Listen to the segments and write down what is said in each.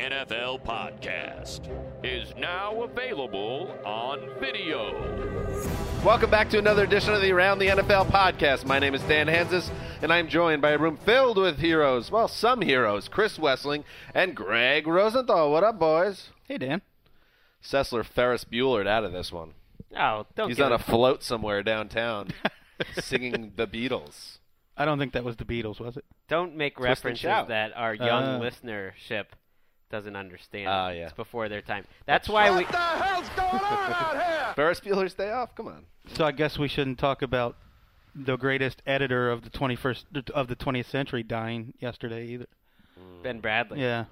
NFL podcast is now available on video. Welcome back to another edition of the Around the NFL podcast. My name is Dan Hanzus, and I'm joined by a room filled with heroes. Well, some heroes Chris Wesseling and Greg Rosenthal. What up, boys? Hey, Dan. Sessler Ferris Buellered out of this one. Oh, don't He's give on a float somewhere downtown singing the Beatles. I don't think that was the Beatles, was it? Don't make Twist references that our young Uh. listenership doesn't understand. Ah, yeah. It's before their time. That's why we. What the hell's going on out here? Ferris Bueller's Day Off? Come on. So I guess we shouldn't talk about the greatest editor of the 21st of the 20th century dying yesterday either. Ben Bradlee. Yeah.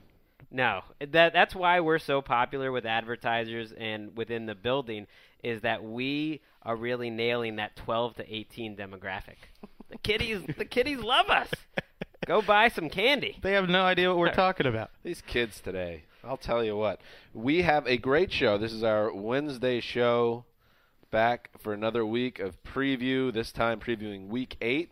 No, that that's why we're so popular with advertisers and within the building is that we are really nailing that 12 to 18 demographic. The kiddies, the kiddies love us. Go buy some candy. They have no idea what we're talking about. These kids today. I'll tell you what. We have a great show. This is our Wednesday show. Back for another week of preview. This time previewing Week Eight,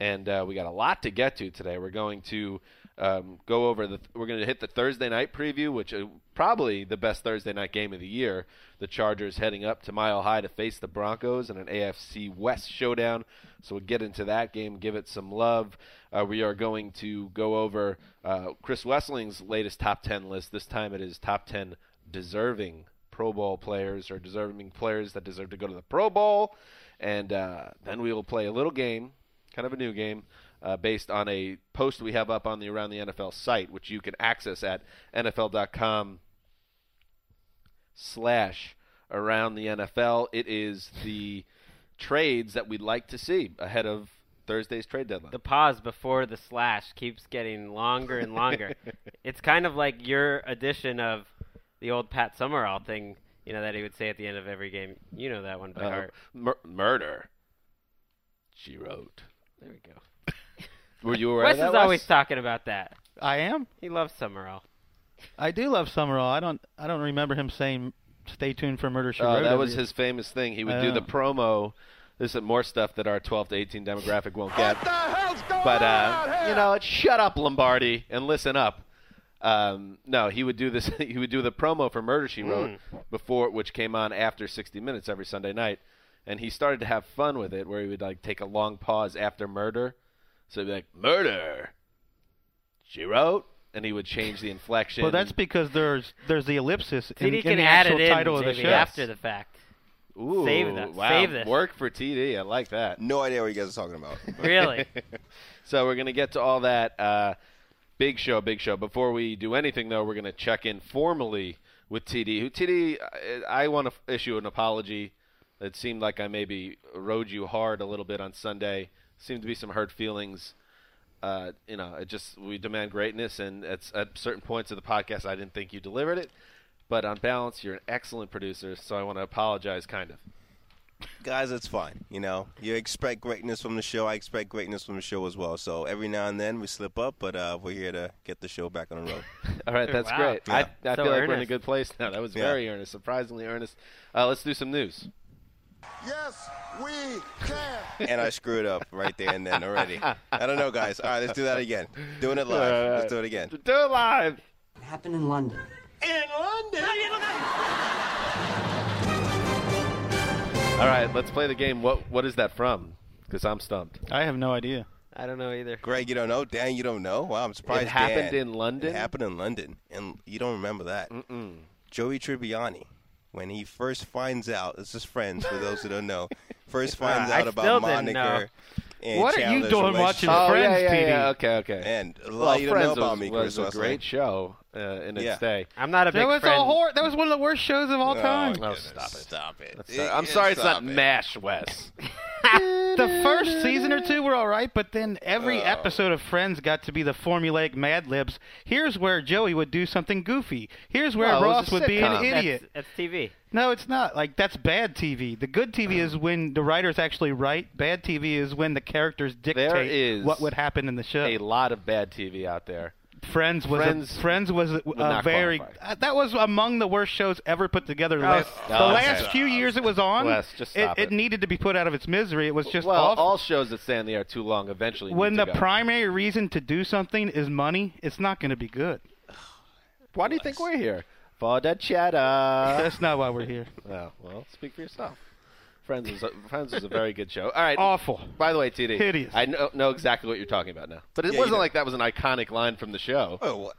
and uh, we got a lot to get to today. We're going to um, go over the. We're going to hit the Thursday night preview, which is probably the best Thursday night game of the year. The Chargers heading up to Mile High to face the Broncos in an AFC West showdown. So we'll get into that game, give it some love. Uh, we are going to go over uh, Chris Wesseling's latest top 10 list. This time it is top 10 deserving Pro Bowl players or deserving players that deserve to go to the Pro Bowl. And uh, then we will play a little game, kind of a new game, uh, based on a post we have up on the Around the NFL site, which you can access at NFL.com slash Around the NFL. It is the trades that we'd like to see ahead of Thursday's trade deadline. The pause before the slash keeps getting longer and longer. it's kind of like your edition of the old Pat Summerall thing, you know, that he would say at the end of every game. You know that one by Uh, heart. mur- murder. She wrote. There we go. Were you aware Wes of that? is always talking about that. I am. He loves Summerall. I do love Summerall. I don't. I don't remember him saying, "Stay tuned for Murder She Oh, Wrote." that was his famous thing. He would I do the promo. This is more stuff that our 12 to 18 demographic won't get. but uh, you know, it's shut up, Lombardi, and listen up. Um, no, he would do this. he would do the promo for Murder She Wrote before, which came on after 60 Minutes every Sunday night, and he started to have fun with it, where he would like take a long pause after murder, so he'd be like, "Murder." She wrote, and he would change the inflection. Well, that's because there's there's the ellipsis in, TD in can the add actual it in title of the maybe show. after the fact. Ooh, Save that. Wow, Save this. work for TD. I like that. No idea what you guys are talking about. Really? So we're going to get to all that. Uh, big show, big show. Before we do anything, though, we're going to check in formally with TD. Who TD? I, I want to issue an apology. It seemed like I maybe rode you hard a little bit on Sunday. Seemed to be some hurt feelings. uh, you know, it just we demand greatness, and it's at certain points of the podcast I didn't think you delivered it, but on balance, you're an excellent producer. So I want to apologize, kind of. Guys, it's fine. You know, you expect greatness from the show. I expect greatness from the show as well. So every now and then we slip up, but uh, we're here to get the show back on the road. All right, that's Wow. great. I, Yeah. I So feel like we're in a good place now. That was Yeah. very earnest, surprisingly earnest. Uh, let's do some news. Yes, we can. and I screwed up right there and then already. I don't know, guys. All right, let's do that again. Doing it live. Let's do it again. Do it live. happened in London. In London. All right, let's play the game. What What is that from? Because I'm stumped. I have no idea. I don't know either. Greg, you don't know? Dan, you don't know? Wow, I'm surprised. It happened Dan. in London? It happened in London, and you don't remember that. Mm-mm. Joey Tribbiani, when he first finds out, this is friends for those who don't know, first uh, finds I out still about didn't Monica know. and What are you doing watching. Oh Friends yeah, TV. yeah. Okay, okay. And a lot well, you don't Friends know about was, me, was a great show uh, in its Yeah. day. I'm not a big That was friend. a hor- That was one of the worst shows of all time. Oh, goodness, stop it. Stop it. That's- uh, I'm sorry, it's not MASH, Wes. the first season or two were all right, but then every Oh. episode of Friends got to be the formulaic Mad Libs. Here's where Joey would do something goofy. Here's where No, it was Ross a would be an sitcom. That's, idiot. that's TV. No, it's not. Like that's bad TV. The good TV is when the writers actually write. Bad TV is when the characters dictate is what would happen in the show. A lot of bad TV out there. Friends was Friends a, Friends was a, a very uh, that was among the worst shows ever put together. The Oh, last, stop. the Oh, last stop. few years it was on, Wes, just it, stop it. needed to be put out of its misery. It was just well, awful. all shows that stay on the air too long eventually. when need the go. primary reason to do something is money, it's not going to be good. Why do you think we're here? For the cheddar. That's not why we're here. oh, well, speak for yourself. Friends is a, Friends is a very good show. All right. Awful. By the way, TD, Hideous. I know, know exactly what you're talking about now. But it Yeah, wasn't do. like that was an iconic line from the show. Oh, what?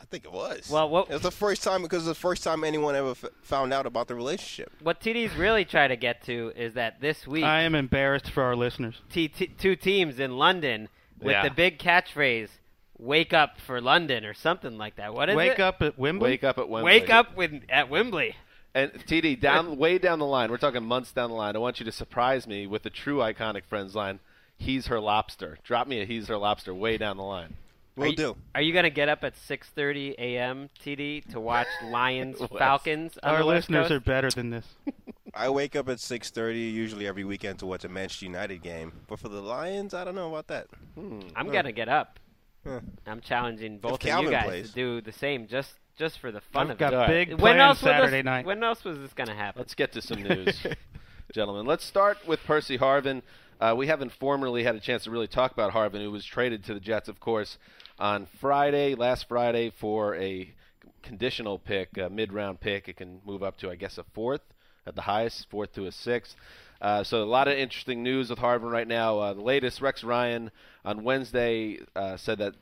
I think it was. Well, what- It was the first time because it was the first time anyone ever f- found out about the relationship. What TD's really trying to get to is that this week, I am embarrassed for our listeners. T- t- two teams in London with Yeah. the big catchphrase "Wake up for London" or something like that. What is Wake it? Wake up at Wembley. Wake up at Wembley. Wake up with at Wembley. And TD, down way down the line, we're talking months down the line. I want you to surprise me with the true iconic Friends line. He's her lobster. Drop me a he's her lobster way down the line. We'll are you, do. Are you gonna get up at 6:30 a.m. TD to watch Lions Wes. Falcons? On Our the West listeners are better than this. I wake up at 6:30 usually every weekend to watch a Manchester United game. But for the Lions, I don't know about that. Hmm. I'm gonna get up. Huh. I'm challenging both of Calvin you guys of to do the same, just just for the fun I've of got it. All right. big when plans else was Saturday this, night. When else was this gonna happen? Let's get to some news, gentlemen. Let's start with Percy Harvin. Uh, we haven't formally had a chance to really talk about Harvin, who was traded to the Jets, of course, on Friday, last Friday, for a conditional pick, a mid-round pick. It can move up to, I guess, a fourth at the highest, fourth to a sixth. Uh, so a lot of interesting news with Harvin right now. Uh, the latest, Rex Ryan on Wednesday uh, said that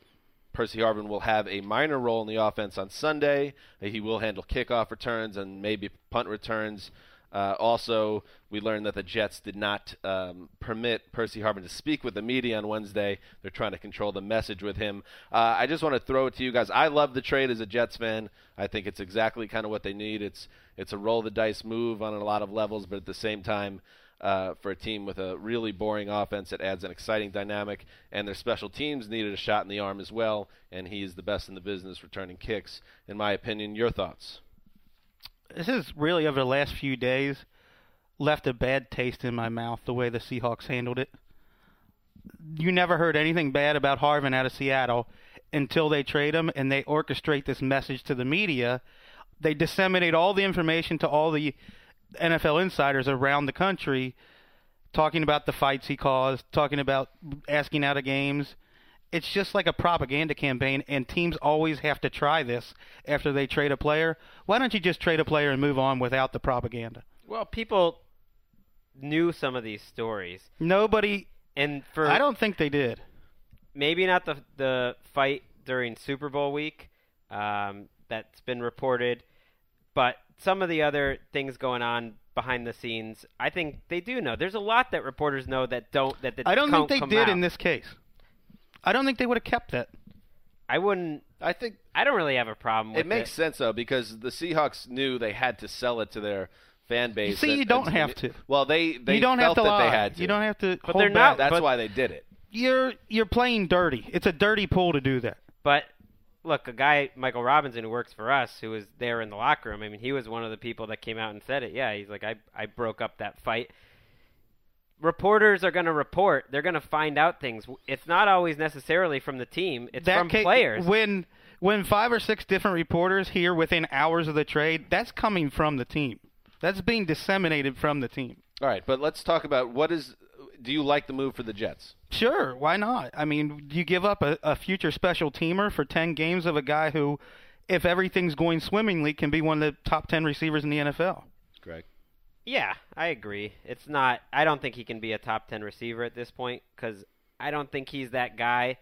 Percy Harvin will have a minor role in the offense on Sunday. He will handle kickoff returns and maybe punt returns. Uh, also, we learned that the Jets did not um, permit Percy Harvin to speak with the media on Wednesday. They're trying to control the message with him. Uh, I just want to throw it to you guys. I love the trade as a Jets fan. I think it's exactly kind of what they need. It's it's a roll the dice move on a lot of levels, but at the same time, uh, for a team with a really boring offense, it adds an exciting dynamic. And their special teams needed a shot in the arm as well, and he is the best in the business returning kicks, in my opinion. Your thoughts? This is really over the last few days left a bad taste in my mouth the way the Seahawks handled it. You never heard anything bad about Harvin out of Seattle until they trade him and they orchestrate this message to the media. They disseminate all the information to all the NFL insiders around the country talking about the fights he caused, talking about asking out of games. It's just like a propaganda campaign, and teams always have to try this after they trade a player. Why don't you just trade a player and move on without the propaganda? Well, people knew some of these stories, Nobody. and for I don't think they did. maybe not the the fight during Super Bowl week um, that's been reported, but some of the other things going on behind the scenes, I think they do know. There's a lot that reporters know that don't that, that I don't think don't they did out. in this case. I don't think they would have kept that. I wouldn't. I think I don't really have a problem with it It makes sense though because the Seahawks knew they had to sell it to their fan base. see, and- you don't and have to. Well, they they you don't felt have to that lie. they had to. You don't have to. But hold they're not- back. That's but why they did it. you're you're playing dirty. It's a dirty pool to do that. But look, a guy Michael Robinson who works for us, who was there in the locker room. I mean, he was one of the people that came out and said it. Yeah, he's like, I I broke up that fight. Reporters are going to report. They're going to find out things. It's not always necessarily from the team. It's that from ca- players. When when five or six different reporters hear within hours of the trade, that's coming from the team. That's being disseminated from the team. All right, but let's talk about what is. Do you like the move for the Jets? Sure, why not? I mean, do you give up a, a future special teamer for 10 games of a guy who, if everything's going swimmingly, can be one of the top 10 receivers in the NFL. Greg. Yeah, I agree. It's not. I don't think he can be a top ten receiver at this point because I don't think he's that guy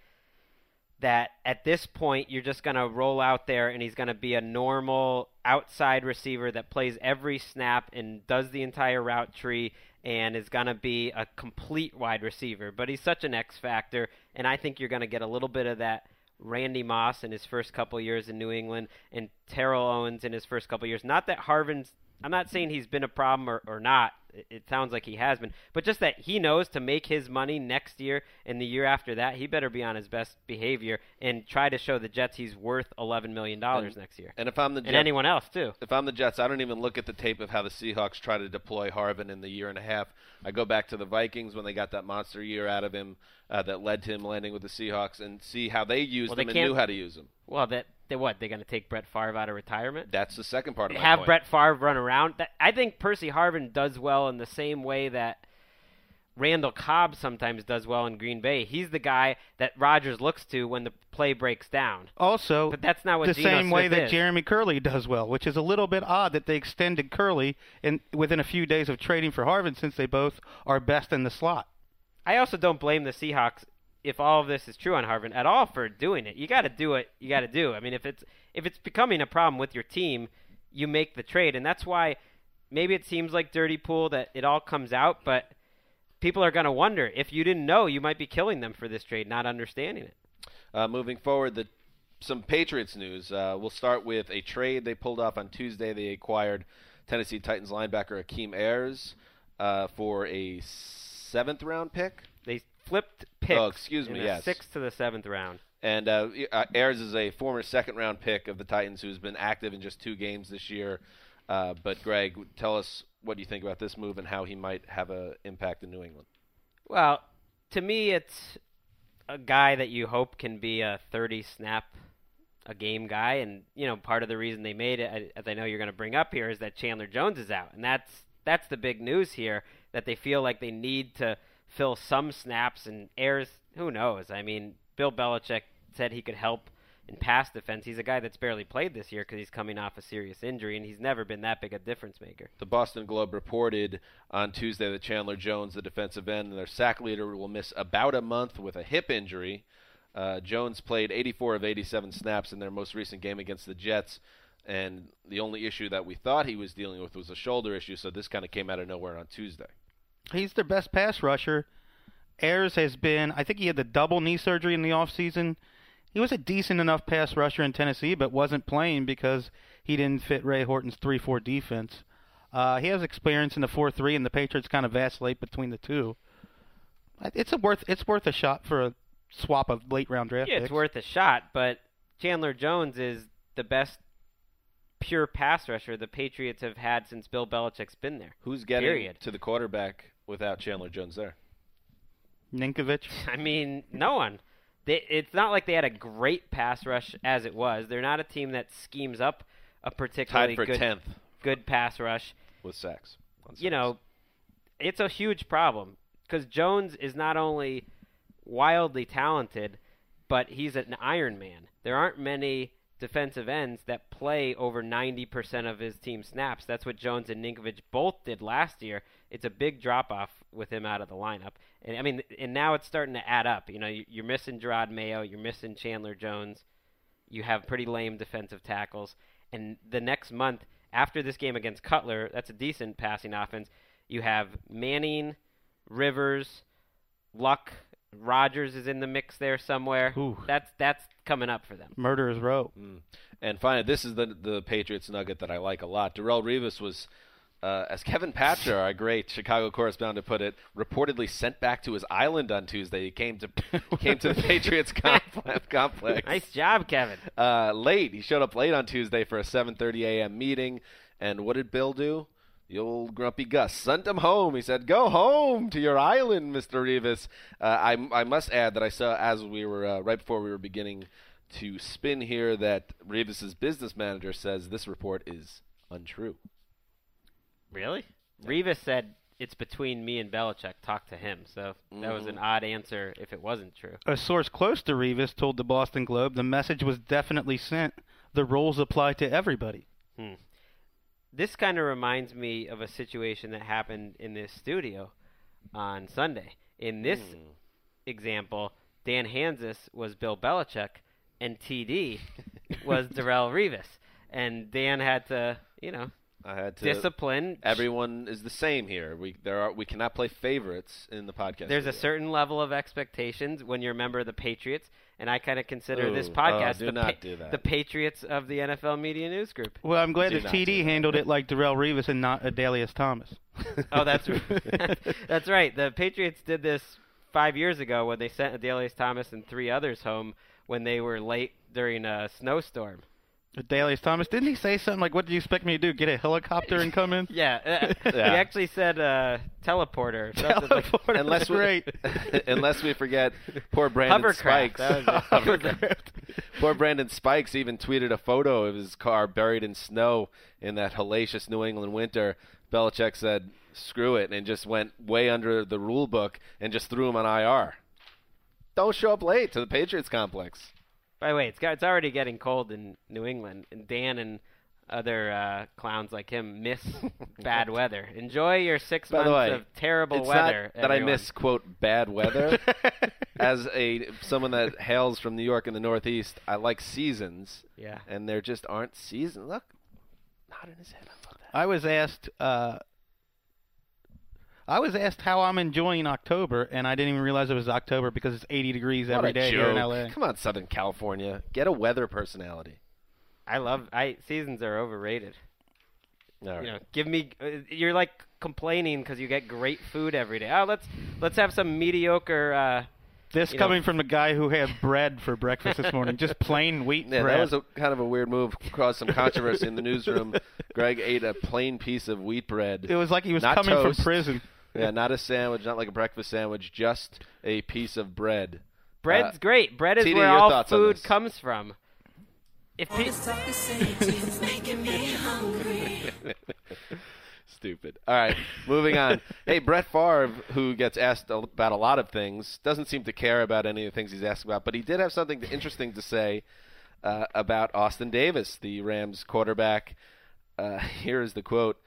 that at this point you're just going to roll out there and he's going to be a normal outside receiver that plays every snap and does the entire route tree and is going to be a complete wide receiver. But he's such an X factor, and I think you're going to get a little bit of that. Randy Moss in his first couple years in New England and Terrell Owens in his first couple years. Not that Harvin's I'm not saying he's been a problem or, or not. It, it sounds like he has been, but just that he knows to make his money next year and the year after that, he better be on his best behavior and try to show the Jets he's worth 11 million dollars And- next year. And if I'm the and Jets, anyone else too. if I'm the Jets, I don't even look at the tape of how the Seahawks try to deploy Harvin in the year and a half. I go back to the Vikings when they got that monster year out of him uh, that led to him landing with the Seahawks, and see how they used Well, they him and knew how to use him. Well, that they what? They're going to take Brett Favre out of retirement? That's the second part of my have point. Brett Favre run around. That, I think Percy Harvin does well in the same way that Randall Cobb sometimes does well in Green Bay. He's the guy that Rodgers looks to when the play breaks down. Also, But that's not what the Geno same way Smith that is. Jeremy Kerley does well, which is a little bit odd that they extended Kerley in within a few days of trading for Harvin, since they both are best in the slot. I also don't blame the Seahawks if all of this is true on Harvin at all for doing it. You got to do it. you got to do. I mean, if it's if it's becoming a problem with your team, you make the trade, and that's why maybe it seems like dirty pool that it all comes out, but people are going to wonder if you didn't know, you might be killing them for this trade, not understanding it. Uh, moving forward, the some Patriots news. Uh, we'll start with a trade they pulled off on Tuesday. They acquired Tennessee Titans linebacker Akeem Ayers uh, for a seventh round pick. Flipped picks. Oh, excuse in me, the yes. sixth to the seventh round. And uh, uh, Ayers is a former second round pick of the Titans who's been active in just two games this year. Uh, but Greg, tell us what you think about this move and how he might have an impact in New England. Well, to me, it's a guy that you hope can be a 30 snap a game guy, and you know part of the reason they made it, as I know you're going to bring up here, is that Chandler Jones is out, and that's that's the big news here. That they feel like they need to fill some snaps and Ayers. Who knows? I mean, Bill Belichick said he could help in pass defense. He's a guy that's barely played this year because he's coming off a serious injury, and he's never been that big a difference maker. The Boston Globe reported on Tuesday that Chandler Jones, the defensive end, and their sack leader, will miss about a month with a hip injury. Uh, Jones played 84 of 87 snaps in their most recent game against the Jets, and the only issue that we thought he was dealing with was a shoulder issue. So this kind of came out of nowhere on Tuesday. He's their best pass rusher. Ayers has been, I think he had the double knee surgery in the offseason. He was a decent enough pass rusher in Tennessee, but wasn't playing because he didn't fit Ray Horton's 3 4 defense. Uh, he has experience in the 4 3, and the Patriots kind of vacillate between the two. It's a worth it's worth a shot for a swap of late round draft Yeah, it's worth a shot, but Chandler Jones is the best pure pass rusher the Patriots have had since Bill Belichick's been there. Who's getting Period. to the quarterback without Chandler Jones there? Ninkovich. I mean, no one. They, it's not like they had a great pass rush as it was. They're not a team that schemes up a particularly good, 10th good pass rush. with sacks. You know, it's a huge problem because Jones is not only wildly talented, but he's an Iron Man. There aren't many defensive ends that play over 90% of his team snaps. That's what Jones and Ninkovich both did last year. It's a big drop off with him out of the lineup. And I mean, and now it's starting to add up. You know, you- you're missing Jerod Mayo, you're missing Chandler Jones. You have pretty lame defensive tackles. And the next month, after this game against Cutler, that's a decent passing offense. You have Manning, Rivers, Luck, Rodgers is in the mix there somewhere. Ooh. That's that's coming up for them. Murderer's row. Mm. And finally, this is the the Patriots nugget that I like a lot. Darrelle Revis was Uh, as Kevin Patra, our great Chicago correspondent, put it, reportedly sent back to his island on Tuesday. He came to came to the Patriots complex. complex. Nice job, Kevin. Uh, late. He showed up late on Tuesday for a 7:30 a.m. meeting. And what did Bill do? The old grumpy Gus sent him home. He said, "Go home to your island, Mister Revis." Uh, I, I must add that I saw as we were uh, right before we were beginning to spin here that Revis's business manager says this report is untrue. Really? Revis said it's between me and Belichick. Talk to him. So that was an Mhm. odd answer if it wasn't true. A source close to Revis told the Boston Globe the message was definitely sent. The rules apply to everybody. Hmm. This kind of reminds me of a situation that happened in this studio on Sunday. In this example, Dan Hanzus was Bill Belichick, and TD was Darrelle Revis, and Dan had to, you know, I had to discipline. Everyone is the same here. We there are we cannot play favorites in the podcast. There's a certain level of expectations when you're a member of the Patriots, and I kind of consider this Ooh, oh, podcast do the, not do that. the Patriots of the NFL Media News Group. Well, I'm glad Do that TD handled it like Darrelle Revis and not Adalius Thomas. Oh, that's that's right. The Patriots did this five years ago when they sent Adalius Thomas and three others home when they were late during a snowstorm. Adalius Thomas, didn't he say something like, "What do you expect me to do? Get a helicopter and come in?" Yeah, uh, he actually said uh, teleporter. or something like- unless we, great. unless we forget poor Brandon Hovercraft, Spikes. that was it. Hovercraft. poor Brandon Spikes even tweeted a photo of his car buried in snow in that hellacious New England winter. Belichick said, "Screw it," and just went way under the rule book and just threw him on IR. Don't show up late to the Patriots complex. By the way, it's got, it's already getting cold in New England, and Dan and other uh, clowns like him miss bad weather. Enjoy your six By the months way, of terrible it's weather. not that I everyone. miss quote bad weather. As a someone that hails from New York in the Northeast, I like seasons. Yeah. and there just aren't seasons. Look, not in his head. I love that. I was asked. Uh, I was asked how I'm enjoying October, and I didn't even realize it was October because it's 80 degrees What every a day here in. LA. Come on, Southern California, get a weather personality. I love. I seasons are overrated. All right. You know, give me. Uh, you're like complaining because you get great food every day. Oh, let's let's have some mediocre. Uh, This you know, coming from a guy who had bread for breakfast this morning, just plain wheat yeah, bread. that was a kind of a weird move. Caused some controversy in the newsroom. Greg ate a plain piece of wheat bread. it was like he was coming toast. from prison. Yeah, not a sandwich, not like a breakfast sandwich, just a piece of bread. bread's Uh, great. Bread is TD, where all food comes from. If pe- Stupid. All right, moving on. Hey, Brett Favre, who gets asked about a lot of things, doesn't seem to care about any of the things he's asked about, but he did have something interesting to say uh, about Austin Davis, the Rams quarterback. Uh, here is the quote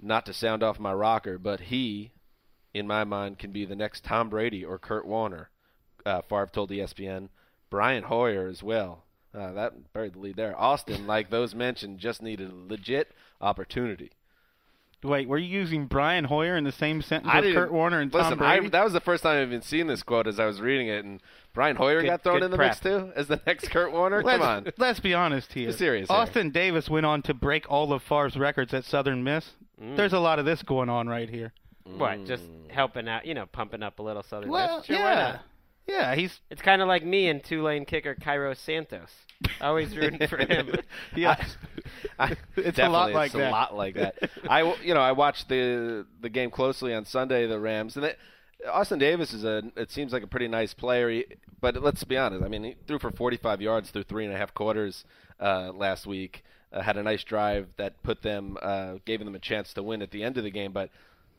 Not to sound off my rocker, but he, in my mind, can be the next Tom Brady or Kurt Warner. Uh, Favre told ESPN. Brian Hoyer as well. Uh, that buried the lead there. Austin, like those mentioned, just needed a legit opportunity. Wait, were you using Brian Hoyer in the same sentence I as Kurt Warner and listen, Tom Brady? I, that was the first time I've even seen this quote as I was reading it, and Brian Hoyer Good- got thrown in the prep. mix too as the next Kurt Warner. let's, Come on, let's be honest here. Be serious here. Austin Davis went on to break all of Favre's records at Southern Miss. Mm. There's a lot of this going on right here. What? Just helping out. You know, pumping up a little Southern Well. Sure, yeah, yeah, he's It's kind of like me and Tulane kicker Cairo Santos. Always rooting for him. yeah. I, It's a lot like it's that. A lot like that. I, you know, I watched the the game closely on Sunday. The Rams and it, Austin Davis is a. It seems like a pretty nice player, he, but let's be honest. I mean, he threw for 45 yards through three and a half quarters uh, last week. Uh, had a nice drive that put them, uh, gave them a chance to win at the end of the game. But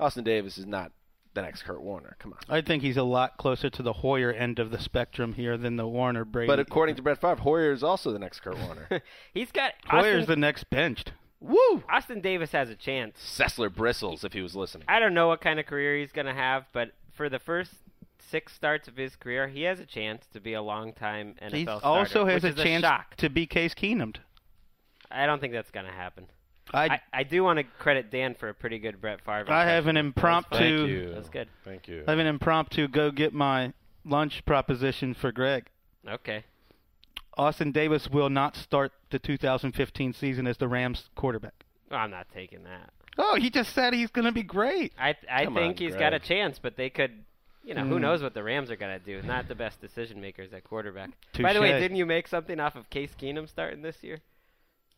Austin Davis is not the next Kurt Warner. Come on. I think he's a lot closer to the Hoyer end of the spectrum here than the Warner Brady. But according to Brett Favre, Hoyer is also the next Kurt Warner. He's got Hoyer's Austin, the next benched. Woo! Austin Davis has a chance. Sessler bristles if he was listening. I don't know what kind of career he's going to have, but for the first six starts of his career, he has a chance to be a long time NFL starter. He starter. also has which a chance shock. to be Case Keenumed. I don't think that's going to happen. I, I, I do want to credit Dan for a pretty good Brett Favre. I have an impromptu. Thank you. That's good. Thank you. I have an impromptu go get my lunch proposition for Greg. Okay. Austin Davis will not start the 2015 season as the Rams quarterback. Well, I'm not taking that. Oh, he just said he's going to be great. I I Come think on, he's got a chance, but they could. You know, who Mm. knows what the Rams are going to do? Not the best decision makers at quarterback. By the way, didn't you make something off of Case Keenum starting this year?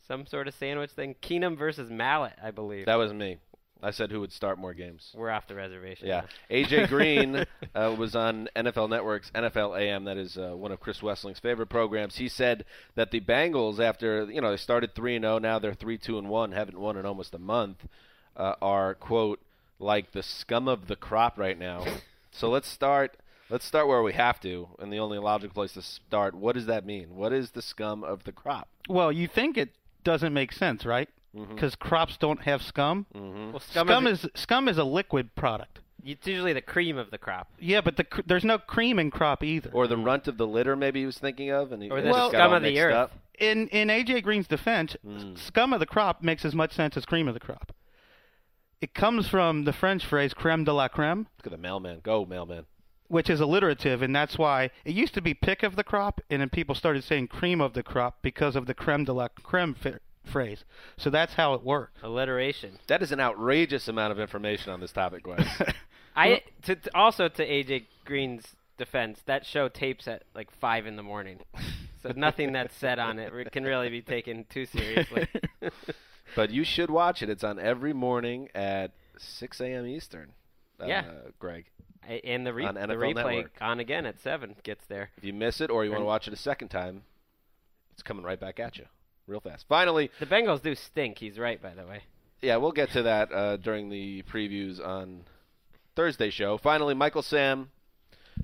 Some sort of sandwich thing? Keenum versus Mallett, I believe. That was me. I said who would start more games. We're off the reservation. Yeah, now. AJ Green uh, was on NFL Network's NFL AM. That is uh, one of Chris Wesseling's favorite programs. He said that the Bengals, after you know they started three and zero, now they're three two and one, haven't won in almost a month, uh, are quote like the scum of the crop right now. so let's start. Let's start where we have to, and the only logical place to start. What does that mean? What is the scum of the crop? Well, you think it doesn't make sense, right? Mm-hmm. Because crops don't have scum. Well, Scum, scum, is, scum is a liquid product. it's usually the cream of the crop. Yeah, but the cr- there's no cream in crop either. Or the runt of the litter, maybe he was thinking of, and he Or the just got scum of the earth. up. in in AJ Green's defense, s- scum of the crop makes as much sense as cream of the crop. It comes from the French phrase creme de la creme, Look at the mailman. Go, mailman. Which is alliterative, and that's why it used to be pick of the crop, and then people started saying cream of the crop because of the creme de la creme f- phrase. So that's how it works. Alliteration. That is an outrageous amount of information on this topic, Gwen. I to, to- also to AJ Green's defense, that show tapes at like five in the morning, so nothing that's said on it can really be taken too seriously. but you should watch it. It's on every morning at 6 a.m. Eastern. Uh, Yeah. Greg. And the, re- On the replay Network. on again at seven gets there. If you miss it or you want to watch it a second time, it's coming right back at you real fast. Finally, The Bengals do stink. He's right, by the way. yeah, we'll get to that uh, during the previews on Thursday show. Finally, Michael Sam,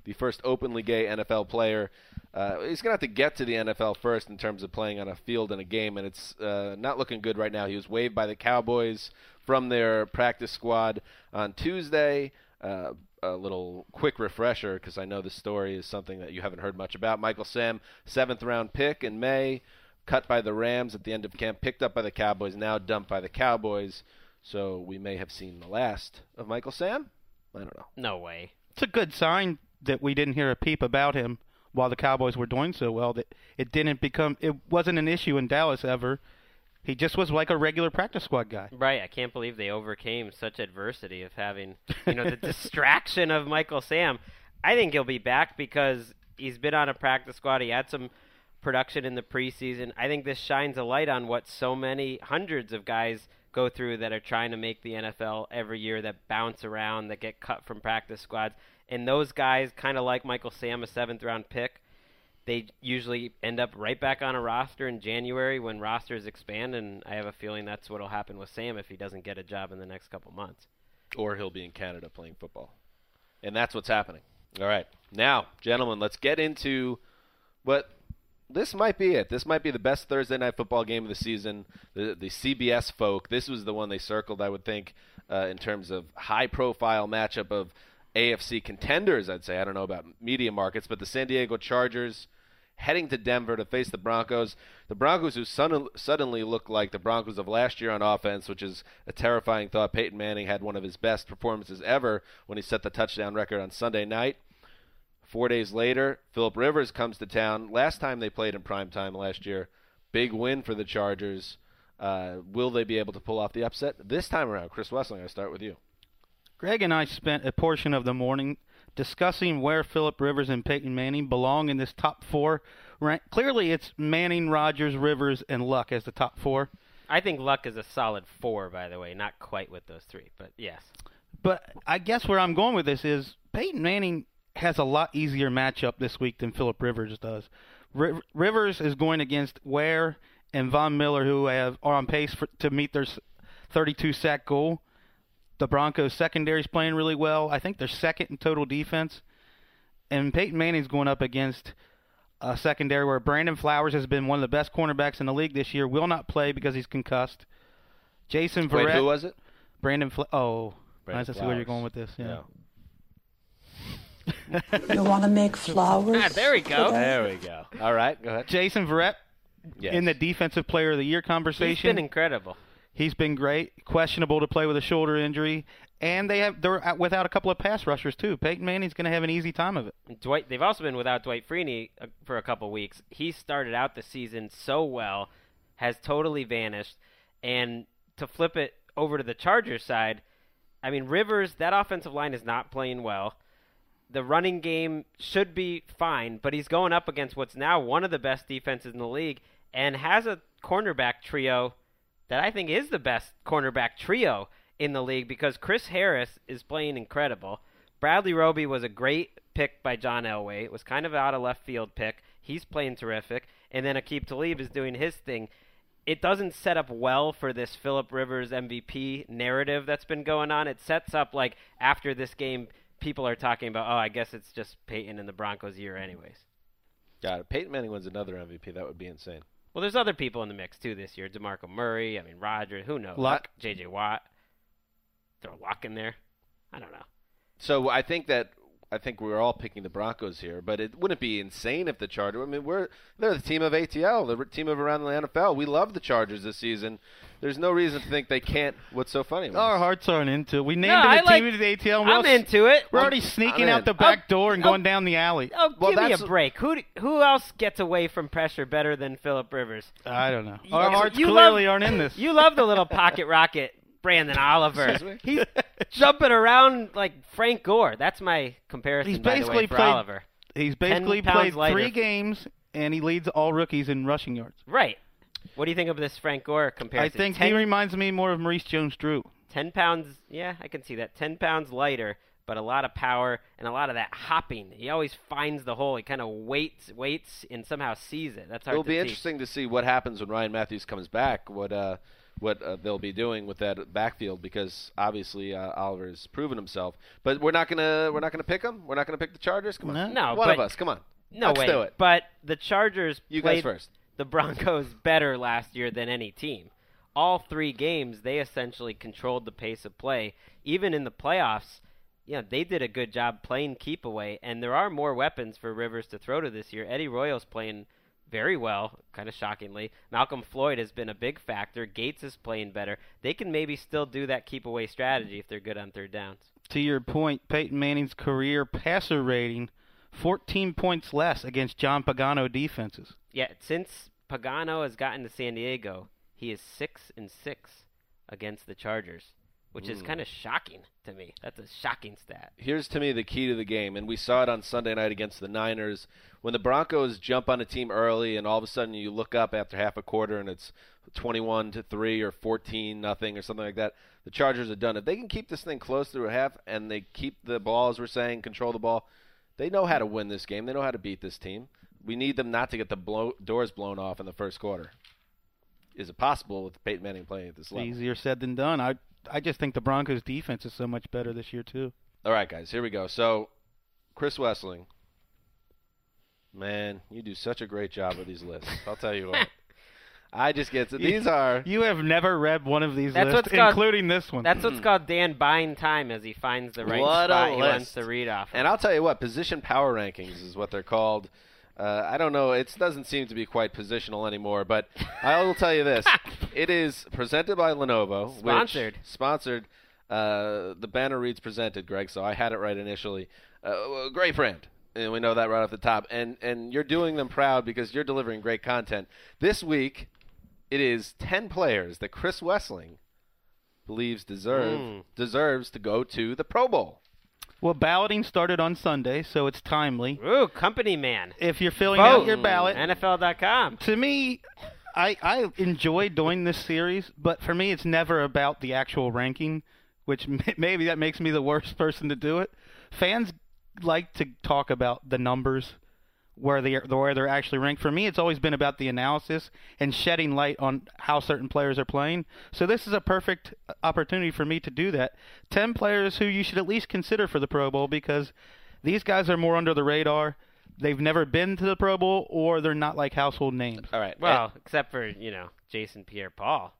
the first openly gay NFL player. Uh, he's going to have to get to the NFL first in terms of playing on a field in a game, and it's uh, not looking good right now. He was waived by the Cowboys from their practice squad on Tuesday. Uh, a little quick refresher because I know this story is something that you haven't heard much about. Michael Sam, seventh round pick in May, cut by the Rams at the end of camp, picked up by the Cowboys, now dumped by the Cowboys. So we may have seen the last of Michael Sam. I don't know. No way. It's a good sign that we didn't hear a peep about him while the Cowboys were doing so well. That it didn't become it wasn't an issue in Dallas ever. He just was like a regular practice squad guy. Right. I can't believe they overcame such adversity of having, you know, the distraction of Michael Sam. I think he'll be back because he's been on a practice squad. He had some production in the preseason. I think this shines a light on what so many hundreds of guys go through that are trying to make the NFL every year that bounce around, that get cut from practice squads. And those guys, kind of like Michael Sam, a seventh round pick, they usually end up right back on a roster in January when rosters expand, and I have a feeling that's what will happen with Sam if he doesn't get a job in the next couple months. Or he'll be in Canada playing football. And that's what's happening. All right. Now, gentlemen, let's get into what this might be it. This might be the best Thursday night football game of the season. The, the CBS folk. This was the one they circled, I would think, uh, in terms of high profile matchup of AFC contenders, I'd say. I don't know about media markets, but the San Diego Chargers heading to Denver to face the Broncos. The Broncos, who sudden, suddenly look like the Broncos of last year on offense, which is a terrifying thought. Peyton Manning had one of his best performances ever when he set the touchdown record on Sunday night. Four days later, Philip Rivers comes to town. Last time they played in prime time last year, big win for the Chargers. Uh, will they be able to pull off the upset this time around? Chris Wesseling, I start with you. Greg and I spent a portion of the morning discussing where Philip Rivers and Peyton Manning belong in this top four. Rank. Clearly, it's Manning, Rodgers, Rivers, and Luck as the top four. I think Luck is a solid four, by the way, not quite with those three, but yes. But I guess where I'm going with this is Peyton Manning has a lot easier matchup this week than Philip Rivers does. Ri- Rivers is going against Ware and Von Miller, who have are on pace for, to meet their 32 sack goal. The Broncos secondary is playing really well. I think they're second in total defense. And Peyton Manning's going up against a secondary where Brandon Flowers has been one of the best cornerbacks in the league this year. Will not play because he's concussed. Jason Wait, who was it? Brandon Fla- Oh, Brandon I see where you're going with this. Yeah. You want to make flowers? Ah, there we go. There we go. All right, go ahead. Jason Verrett Yes. in the defensive player of the year He's conversation. been incredible. He's been great. Questionable to play with a shoulder injury, and they have they're without a couple of pass rushers too. Peyton Manning's going to have an easy time of it. Dwight. They've also been without Dwight Freeney uh, for a couple weeks. He started out the season so well, has totally vanished, and to flip it over to the Chargers side, I mean Rivers, that offensive line is not playing well. The running game should be fine, but he's going up against what's now one of the best defenses in the league and has a cornerback trio that I think is the best cornerback trio in the league because Chris Harris is playing incredible. Bradley Roby was a great pick by John Elway. It was kind of out of left field pick. He's playing terrific. And then Aqib Talib is doing his thing. It doesn't set up well for this Philip Rivers MVP narrative that's been going on. It sets up like after this game, people are talking about, oh, I guess it's just Peyton and the Broncos year, anyways. God, if Peyton Manning wins another MVP, that would be insane. Well, there's other people in the mix too this year. Demarco Murray. I mean, Roger. Who knows? Luck. J.J. Watt. Throw Luck in there. I don't know. So I think that I think we're all picking the Broncos here, but it wouldn't be insane if the Chargers. I mean, we're they're the team of ATL, the team of around the NFL. We love the Chargers this season. There's no reason to think they can't. What's so funny? Our hearts aren't into it. We named No, it I a like- team of the ATL. and I'm we're all- into it. We're already I'm sneaking out the back Oh, door and going down the alley. Oh, Well, give me a break. Who who else gets away from pressure better than Philip Rivers? I don't know. You- Our hearts you clearly love- aren't in this. You love the little pocket rocket, Branden Oliver. He's jumping around like Frank Gore. That's my comparison. He's by the basically way, for played- Oliver. He's basically played lighter. three games, and he leads all rookies in rushing yards. Right. What do you think of this Frank Gore comparison? I think ten, he reminds me more of Maurice Jones-Drew. 10 pounds. Yeah, I can see that. 10 pounds lighter, but a lot of power and a lot of that hopping. He always finds the hole. He kind of waits, waits, and somehow sees it. That's hard It'll to be teach. interesting to see what happens when Ryan Mathews comes back. What uh, what uh, they'll be doing with that backfield because obviously uh, Oliver's proven himself. But we're not gonna we're not gonna pick him. We're not gonna pick the Chargers. Come on, No, one but- of us. Come on, No Let's way. do it. But the Chargers You guys first. the Broncos better last year than any team. All three games, they essentially controlled the pace of play. Even in the playoffs, you know, they did a good job playing keep away. And there are more weapons for Rivers to throw to this year. Eddie Royal's playing very well, kind of shockingly. Malcolm Floyd has been a big factor. Gates is playing better. They can maybe still do that keep away strategy if they're good on third downs. To your point, Peyton Manning's career passer rating, 14 points less against John Pagano defenses. Yeah, since Pagano has gotten to San Diego, he is six and six against the Chargers, which is Mm. kind of shocking to me. That's a shocking stat. Here's to me the key to the game, and we saw it on Sunday night against the Niners when the Broncos jump on a team early, and all of a sudden you look up after half a quarter and it's 21 to three or 14 nothing or something like that. The Chargers are done. If they can keep this thing close through a half and they keep the ball, as we're saying, control the ball, they know how to win this game. They know how to beat this team. We need them not to get the blow, doors blown off in the first quarter. Is it possible with Peyton Manning playing at this level? easier said than done. I I just think the Broncos defense is so much better this year too. All right, guys, here we go. So, Chris Wesseling, man, you do such a great job with these lists. I'll tell you what. I just get to, these are You have never read one of these That's lists, what's called- including this one. That's what's mm. called Dan buying time as he finds the right What spot he wants list. to read off. of. And I'll tell you what, position power rankings is what they're called. Uh, I don't know. It doesn't seem to be quite positional anymore, but I will tell you this: it is presented by Lenovo, which- Sponsored. sponsored. Uh, the banner reads "presented," Greg, so I had it right initially. Uh, great brand, and we know that right off the top. And and you're doing them proud because you're delivering great content. This week, it is ten players that Chris Wesseling believes deserve Mm. deserves to go to the Pro Bowl. Well, balloting started on Sunday, so it's timely. Ooh, company man. If you're filling Vote. out your ballot, mm, NFL.com. to me, I I enjoy doing this series, but for me, it's never about the actual ranking, which maybe that makes me the worst person to do it. Fans like to talk about the numbers, where they are, where they're actually ranked. For me, it's always been about the analysis and shedding light on how certain players are playing. So this is a perfect opportunity for me to do that. Ten players who you should at least consider for the Pro Bowl because these guys are more under the radar. They've never been to the Pro Bowl, or they're not like household names. All right. Well, except for, you know, Jason Pierre Paul.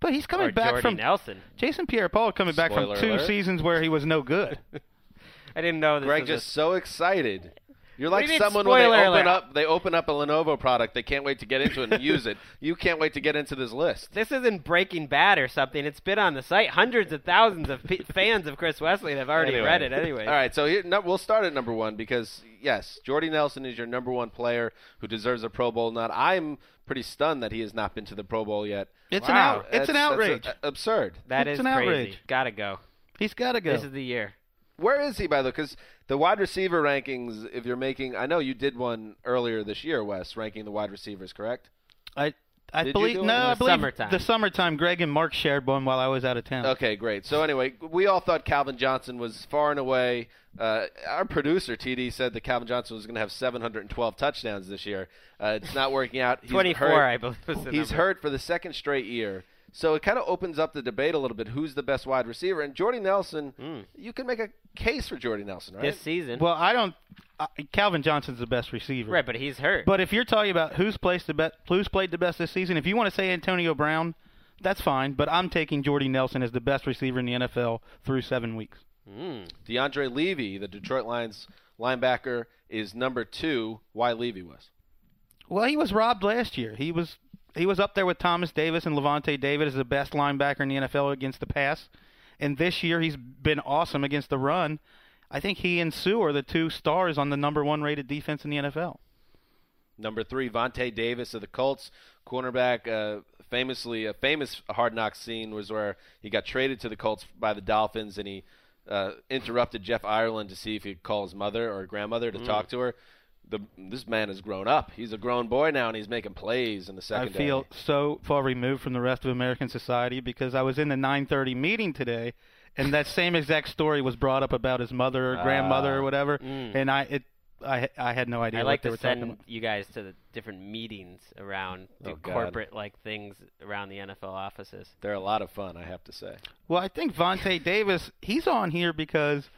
But he's coming or back Jordy from Nelson. Jason Pierre-Paul coming back from two alert. seasons where he was no good. I didn't know this Greg was a- just so excited You're like We someone when they open alert. up they open up a Lenovo product, they can't wait to get into it and use it. You can't wait to get into this list. This isn't Breaking Bad or something. It's been on the site. Hundreds of thousands of pe- fans of Chris Wesley have already Anyway. read it. Anyway, All right, so here, no, we'll start at number one because yes, Jordy Nelson is your number one player who deserves a Pro Bowl nod. I'm pretty stunned that he has not been to the Pro Bowl yet. It's Wow. an out. It's That's- an that's, outrage. uh, absurd. that It's is an crazy. outrage. Gotta go. He's got to go. This is the year. Where is he by the way? Because the wide receiver rankings, if you're making, I know you did one earlier this year, Wes, ranking the wide receivers, correct? I I Did believe no, I the believe summertime? the summertime. Greg and Mark shared one while I was out of town. Okay, great. So anyway, we all thought Calvin Johnson was far and away. Uh, our producer TD said that Calvin Johnson was going to have 712 touchdowns this year. Uh, it's not working out. He's 24, hurt. I believe. Was the He's number. hurt for the second straight year. So it kind of opens up the debate a little bit. Who's the best wide receiver? And Jordy Nelson, you can make a case for Jordy Nelson, right? this season. Well, I don't. Uh, Calvin Johnson's the best receiver. right, but he's hurt. But if you're talking about who's played the best, who's played the best this season, if you want to say Antonio Brown, that's fine. But I'm taking Jordy Nelson as the best receiver in the NFL through seven weeks. Mm. DeAndre Levy, the Detroit Lions linebacker, is number two. Why Levy was? Well, he was robbed last year. He was he was up there with Thomas Davis and Lavonte David as the best linebacker in the NFL against the pass. And this year he's been awesome against the run. I think he and Suh are the two stars on the number one rated defense in the NFL. Number three, Vontae Davis of the Colts, cornerback. Uh, famously, a famous Hard knock scene was where he got traded to the Colts by the Dolphins, and he uh, interrupted Jeff Ireland to see if he could call his mother or grandmother to talk to her. The, this man has grown up. He's a grown boy now, and he's making plays in the secondary. I feel so far removed from the rest of American society because I was in the 9:30 meeting today, and that same exact story was brought up about his mother or grandmother or whatever, mm. and I it I I had no idea I what like they to were send about. you guys to the different meetings around the Oh, corporate like things around the NFL offices. They're a lot of fun, I have to say. Well, I think Vontae Davis, he's on here because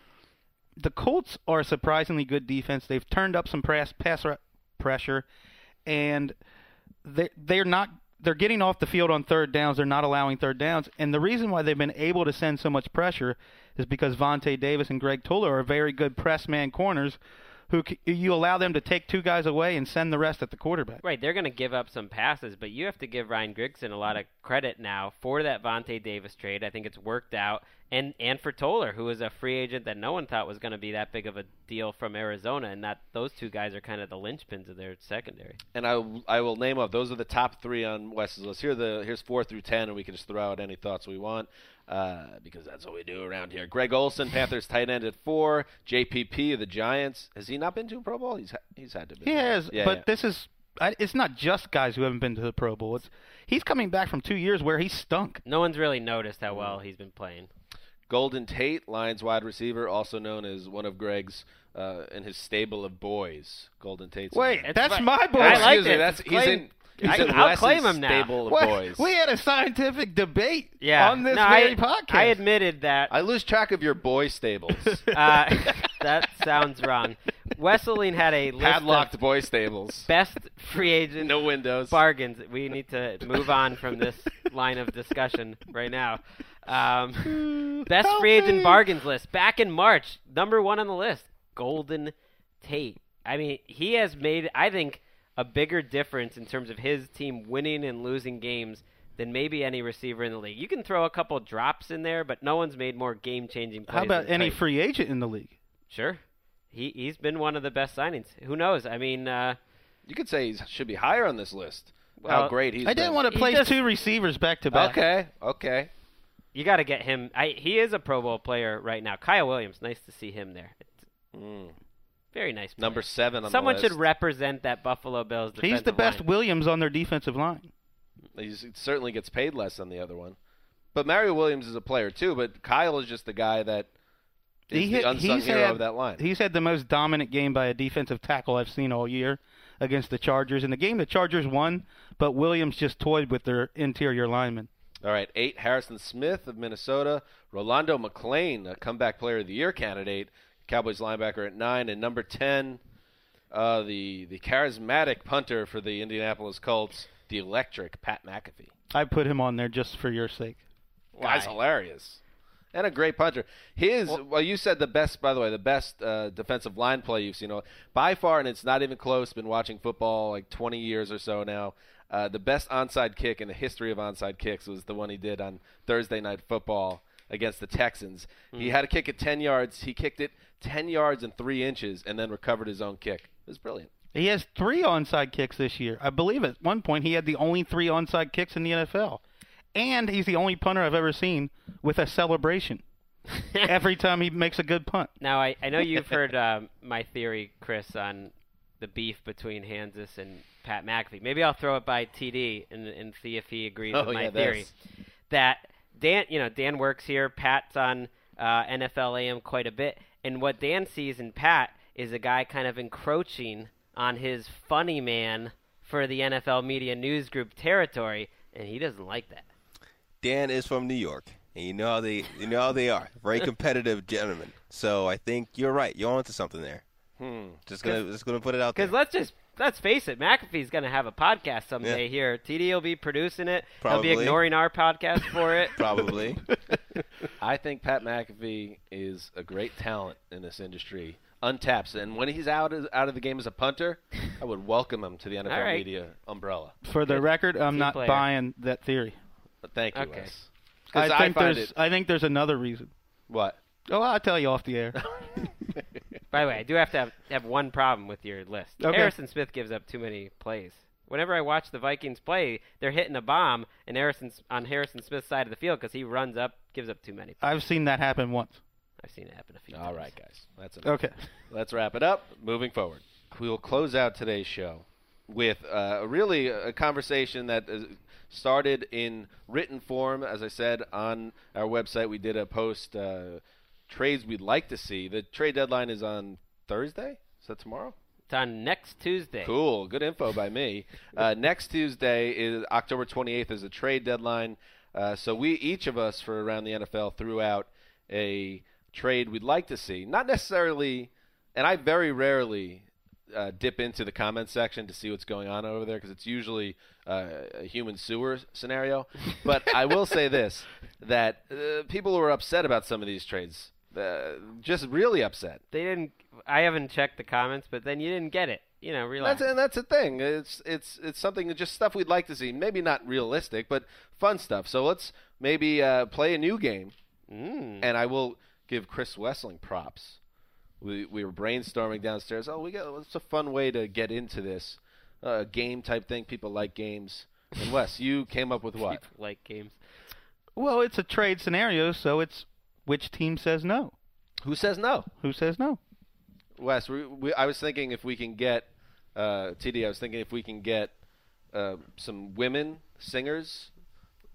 the Colts are a surprisingly good defense. They've turned up some pass re- pressure, and they they're not they're getting off the field on third downs. They're not allowing third downs, and the reason why they've been able to send so much pressure is because Vontae Davis and Greg Toler are very good press man corners. Who you allow them to take two guys away and send the rest at the quarterback. Right, they're going to give up some passes, but you have to give Ryan Grigson a lot of credit now for that Vontae Davis trade. I think it's worked out, and and for Toler, who is a free agent that no one thought was going to be that big of a deal from Arizona, and that those two guys are kind of the linchpins of their secondary. And I, I will name off those are the top three on Wes's list. Here are the here's four through ten, and we can just throw out any thoughts we want uh, because that's what we do around here. Greg Olsen, Panthers tight end at four. JPP of the Giants. Has he not been to a Pro Bowl? He's ha- he's had to. Be. He has, Yeah, but yeah. this is I, it's not just guys who haven't been to the Pro Bowl. It's he's coming back from two years where he stunk. No one's really noticed how well he's been playing. Golden Tate, Lions wide receiver, also known as one of Greg's uh, in his stable of boys. Golden Tate's Wait, that's my boy. I like Excuse it. that's he's Claim- in. He's I- in I'll claim him now. stable What? boys. We had a scientific debate Yeah, on this no, very I, podcast. I admitted that. I lose track of your boy stables. Uh, that sounds wrong. Wesseling had a list Padlocked of boy stables. best free agent No windows. bargains. We need to move on from this line of discussion right now. Um, best Help free agent me. bargains list back in March, number one on the list, Golden Tate. I mean, he has made, I think, a bigger difference in terms of his team winning and losing games than maybe any receiver in the league. You can throw a couple drops in there, but no one's made more game-changing plays. How about any Tate. free agent in the league? Sure. He he's been one of the best signings. Who knows? I mean, uh, You could say he should be higher on this list. Well, How great he's I didn't been. want to He place just- two receivers back to back. Okay, okay. you got to get him. I, he is a Pro Bowl player right now. Kyle Williams, nice to see him there. It's Mm. Very nice. player. Number seven on Someone the should represent that Buffalo Bills. He's the best line. Williams on their defensive line. He certainly gets paid less than the other one. But Mario Williams is a player too. But Kyle is just the guy that is He the unsung he's hero had- of that line. He's had the most dominant game by a defensive tackle I've seen all year against the Chargers. In the game, the Chargers won, but Williams just toyed with their interior linemen. All right, eight Harrison Smith of Minnesota, Rolando McClain, a comeback player of the year candidate, Cowboys linebacker at nine, and number ten, uh, the the charismatic punter for the Indianapolis Colts, the electric Pat McAfee. I put him on there just for your sake. Guy's Why? hilarious. and a great punter. His well, you said the best. By the way, the best uh, defensive line play you've seen by far, and it's not even close. Been watching football like 20 years or so now. Uh, the best onside kick in the history of onside kicks was the one he did on Thursday Night Football against the Texans. Hmm. He had a kick at 10 yards. He kicked it 10 yards and three inches, and then recovered his own kick. It was brilliant. He has three onside kicks this year. I believe at one point he had the only three onside kicks in the NFL. And he's the only punter I've ever seen with a celebration every time he makes a good punt. Now I, I know you've heard um, my theory, Chris, on the beef between Hanzus and Pat McAfee. Maybe I'll throw it by TD and, and see if he agrees Oh, with my yeah, theory. this. That Dan, you know, Dan works here. Pat's on uh, NFL AM quite a bit, and what Dan sees in Pat is a guy kind of encroaching on his funny man for the NFL media news group territory, and he doesn't like that. Dan is from New York, and you know how they you know how they are. Very competitive gentlemen. So I think you're right. You're onto something there. Hmm. Just gonna just gonna put it out there. Because let's just let's face it, McAfee's going to have a podcast someday Yeah. here. TD will be producing it. He'll be ignoring our podcast for it. Probably. I think Pat McAfee is a great talent in this industry, Untaps, And when he's out of, out of the game as a punter, I would welcome him to the NFL All right. media umbrella. For the record, I'm Team not player. buying that theory. But thank you, Okay. Wes. 'Cause I think find there's it I think there's another reason. what. Oh, I'll tell you off the air. By the way, I do have to have, have one problem with your list. Okay. Harrison Smith gives up too many plays. Whenever I watch the Vikings play, they're hitting a bomb and Harrison's on Harrison Smith's side of the field because he runs up, gives up too many. I've seen that happen once. I've seen it happen a few All times. right, guys. That's enough. Okay. Let's wrap it up. Moving forward, we will close out today's show with uh, really a conversation that started in written form. As I said on our website, we did a post uh, trades we'd like to see. The trade deadline is on Thursday. Is that tomorrow? It's on next Tuesday. Cool. Good info by me. Uh, next Tuesday is October 28th is a trade deadline. Uh, so we each of us for around the NFL threw out a trade we'd like to see. Not necessarily, and I very rarely uh, dip into the comment section to see what's going on over there because it's usually uh, a human sewer scenario. But I will say this: that uh, people were upset about some of these trades. Uh, just really upset. They didn't. I haven't checked the comments, but then you didn't get it. You know, relax. That's and that's the thing. It's it's it's something just stuff we'd like to see. Maybe not realistic, but fun stuff. So let's maybe uh, play a new game, Mm. and I will give Chris Wesseling props. We we were brainstorming downstairs. Oh, we got it's a fun way to get into this uh, game type thing. People like games. And Wes, you came up with what? People like games. Well, it's a trade scenario, so it's which team says no. Who says no? Who says no? Wes, we, we, I was thinking if we can get uh, TD. I was thinking if we can get uh, some women singers,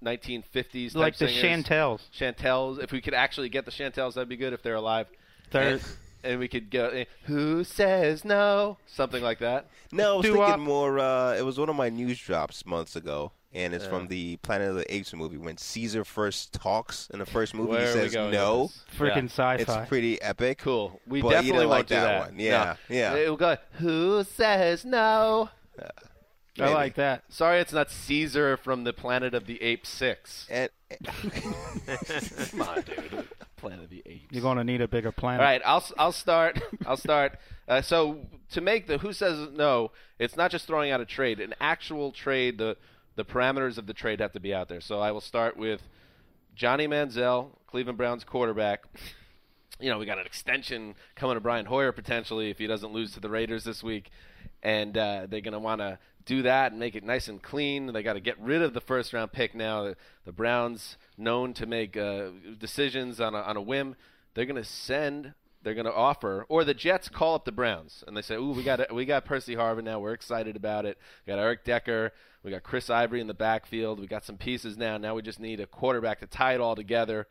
1950s Like the singers. Chantels. Chantels. If we could actually get the Chantels, that'd be good if they're alive. They're- and, and we could go. eh, Who says no? Something like that. No, I was Doo-wop. thinking more. Uh, it was one of my news drops months ago, and it's Yeah. from the Planet of the Apes movie when Caesar first talks in the first movie. Where he says no. Freaking Yeah. It's sci-fi. It's pretty epic. Cool. We But definitely didn't won't like do that that one. Yeah, No. yeah. It will go. Who says no? I like that. Sorry, it's not Caesar from the Planet of the Apes Six. And, Come on, dude. Planet of the Apes. You're going to need a bigger planet. All right, I'll s- I'll start. I'll start. Uh, so to make the who says no, it's not just throwing out a trade. An actual trade. The the parameters of the trade have to be out there. So I will start with Johnny Manziel, Cleveland Browns quarterback. You know, we got an extension coming to Brian Hoyer potentially if he doesn't lose to the Raiders this week, and uh, they're going to want to do that and make it nice and clean. They got to get rid of the first round pick now. The, Browns, known to make uh, decisions on a, on a whim, they're going to send. They're going to offer, or the Jets call up the Browns and they say, "Ooh, we got we got Percy Harvin now. We're excited about it. We got Eric Decker. We got Chris Ivory in the backfield. We got some pieces now. Now we just need a quarterback to tie it all together.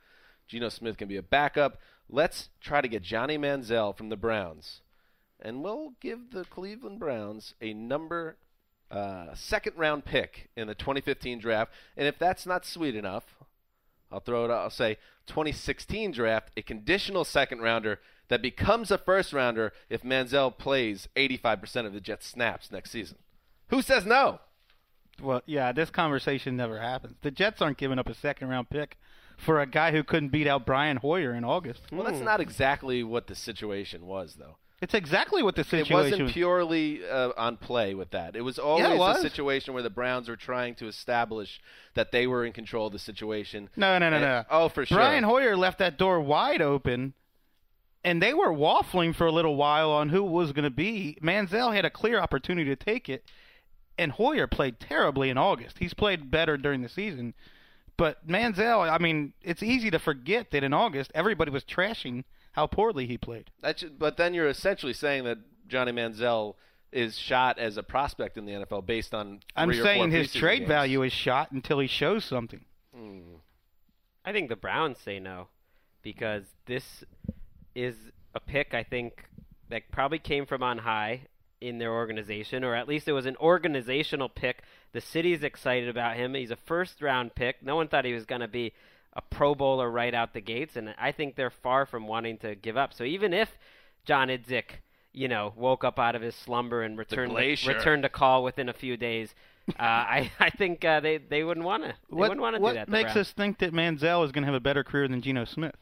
Geno Smith can be a backup. Let's try to get Johnny Manziel from the Browns, and we'll give the Cleveland Browns a number uh, second round pick in the 2015 draft. And if that's not sweet enough, I'll throw it. out. I'll say 2016 draft, a conditional second rounder that becomes a first rounder if Manziel plays 85% of the Jets snaps next season. Who says no? Well, yeah, this conversation never happens. The Jets aren't giving up a second round pick for a guy who couldn't beat out Brian Hoyer in August. Well, that's not exactly what the situation was, though. It's exactly what the It situation wasn't was. purely uh, on play with that. It was always was. a situation where the Browns were trying to establish that they were in control of the situation. No, no, no, And- no. Oh, for sure. Brian Hoyer left that door wide open, and they were waffling for a little while on who it was going to be. Manziel had a clear opportunity to take it, and Hoyer played terribly in August. He's played better during the season, but Manziel, I mean, it's easy to forget that in August everybody was trashing how poorly he played. That should, but then you're essentially saying that Johnny Manziel is shot as a prospect in the NFL based on. I'm three or four saying his trade games. value is shot until he shows something. Hmm. I think the Browns say no because this is a pick I think that probably came from on high in their organization, or at least it was an organizational pick. The city's excited about him. He's a first round pick. No one thought he was going to be a Pro Bowler right out the gates, and I think they're far from wanting to give up. So even if John Idzik, you know, woke up out of his slumber and returned glacier. returned a call within a few days, uh, I I think uh, they they wouldn't want to. What, wouldn't want to what do that. makes us think that Manziel is going to have a better career than Geno Smith?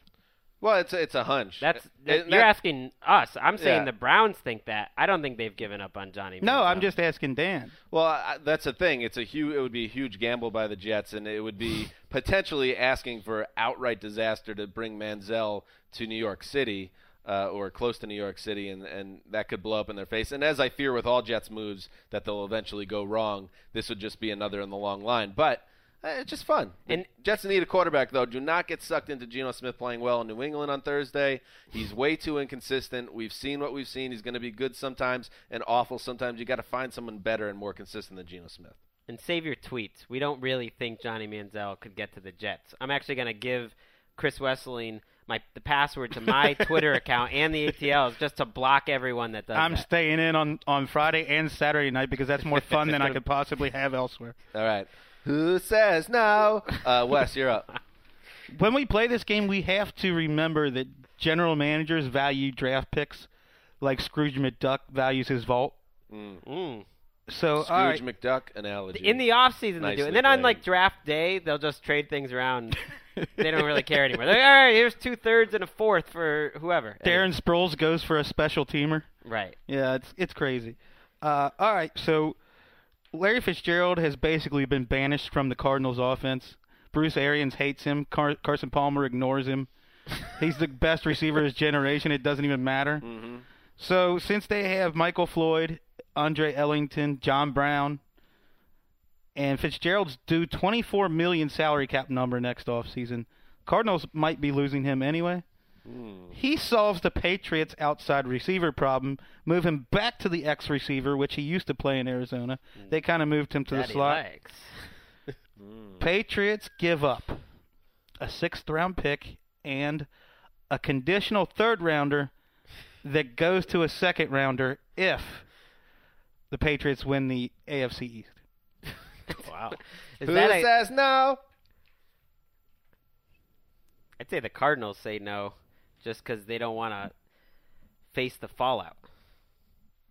Well, it's a, it's a hunch. That's And that, you're that- asking us. I'm saying Yeah. the Browns think that. I don't think they've given up on Johnny. No, Manziel. I'm just asking Dan. Well, I, that's the thing. It's a huge. It would be a huge gamble by the Jets, and it would be potentially asking for outright disaster to bring Manziel to New York City uh, or close to New York City, and and that could blow up in their face. And as I fear with all Jets moves that they'll eventually go wrong, this would just be another in the long line. But Eh, it's just fun. And- Jets need a quarterback, though. Do not get sucked into Geno Smith playing well in New England on Thursday. He's way too inconsistent. We've seen what we've seen. He's going to be good sometimes and awful sometimes. You got to find someone better and more consistent than Geno Smith. and save your tweets. We don't really think Johnny Manziel could get to the Jets. I'm actually going to give Chris Wesseling my the password to my Twitter account and the ATLs just to block everyone that does I'm that. staying in on, on Friday and Saturday night because that's more fun than I could possibly have elsewhere. All right. Who says no? Uh, Wes, you're up. When we play this game, we have to remember that general managers value draft picks like Scrooge McDuck values his vault. Mm. So, Scrooge right. McDuck analogy. In the off season, they do, and then on like draft day, they'll just trade things around. they don't really care anymore. They're like, all right, here's two thirds and a fourth for whoever. Darren Sproles goes for a special teamer. Right. Yeah, it's it's crazy. Uh, all right, so Larry Fitzgerald has basically been banished from the Cardinals' offense. Bruce Arians hates him. Car- Carson Palmer ignores him. He's the best receiver of his generation. It doesn't even matter. Mm-hmm. So since they have Michael Floyd, Andre Ellington, John Brown, and Fitzgerald's due 24 million salary cap number next offseason, Cardinals might be losing him anyway. Hmm. He solves the Patriots' outside receiver problem, move him back to the X receiver, which he used to play in Arizona. Hmm. They kind of moved him to Daddy the slot. likes. Hmm. Patriots give up a sixth round pick and a conditional third rounder that goes to a second rounder if the Patriots win the AFC East. Wow. Is Who that a- says no? I'd say the Cardinals say no, just because they don't want to face the fallout.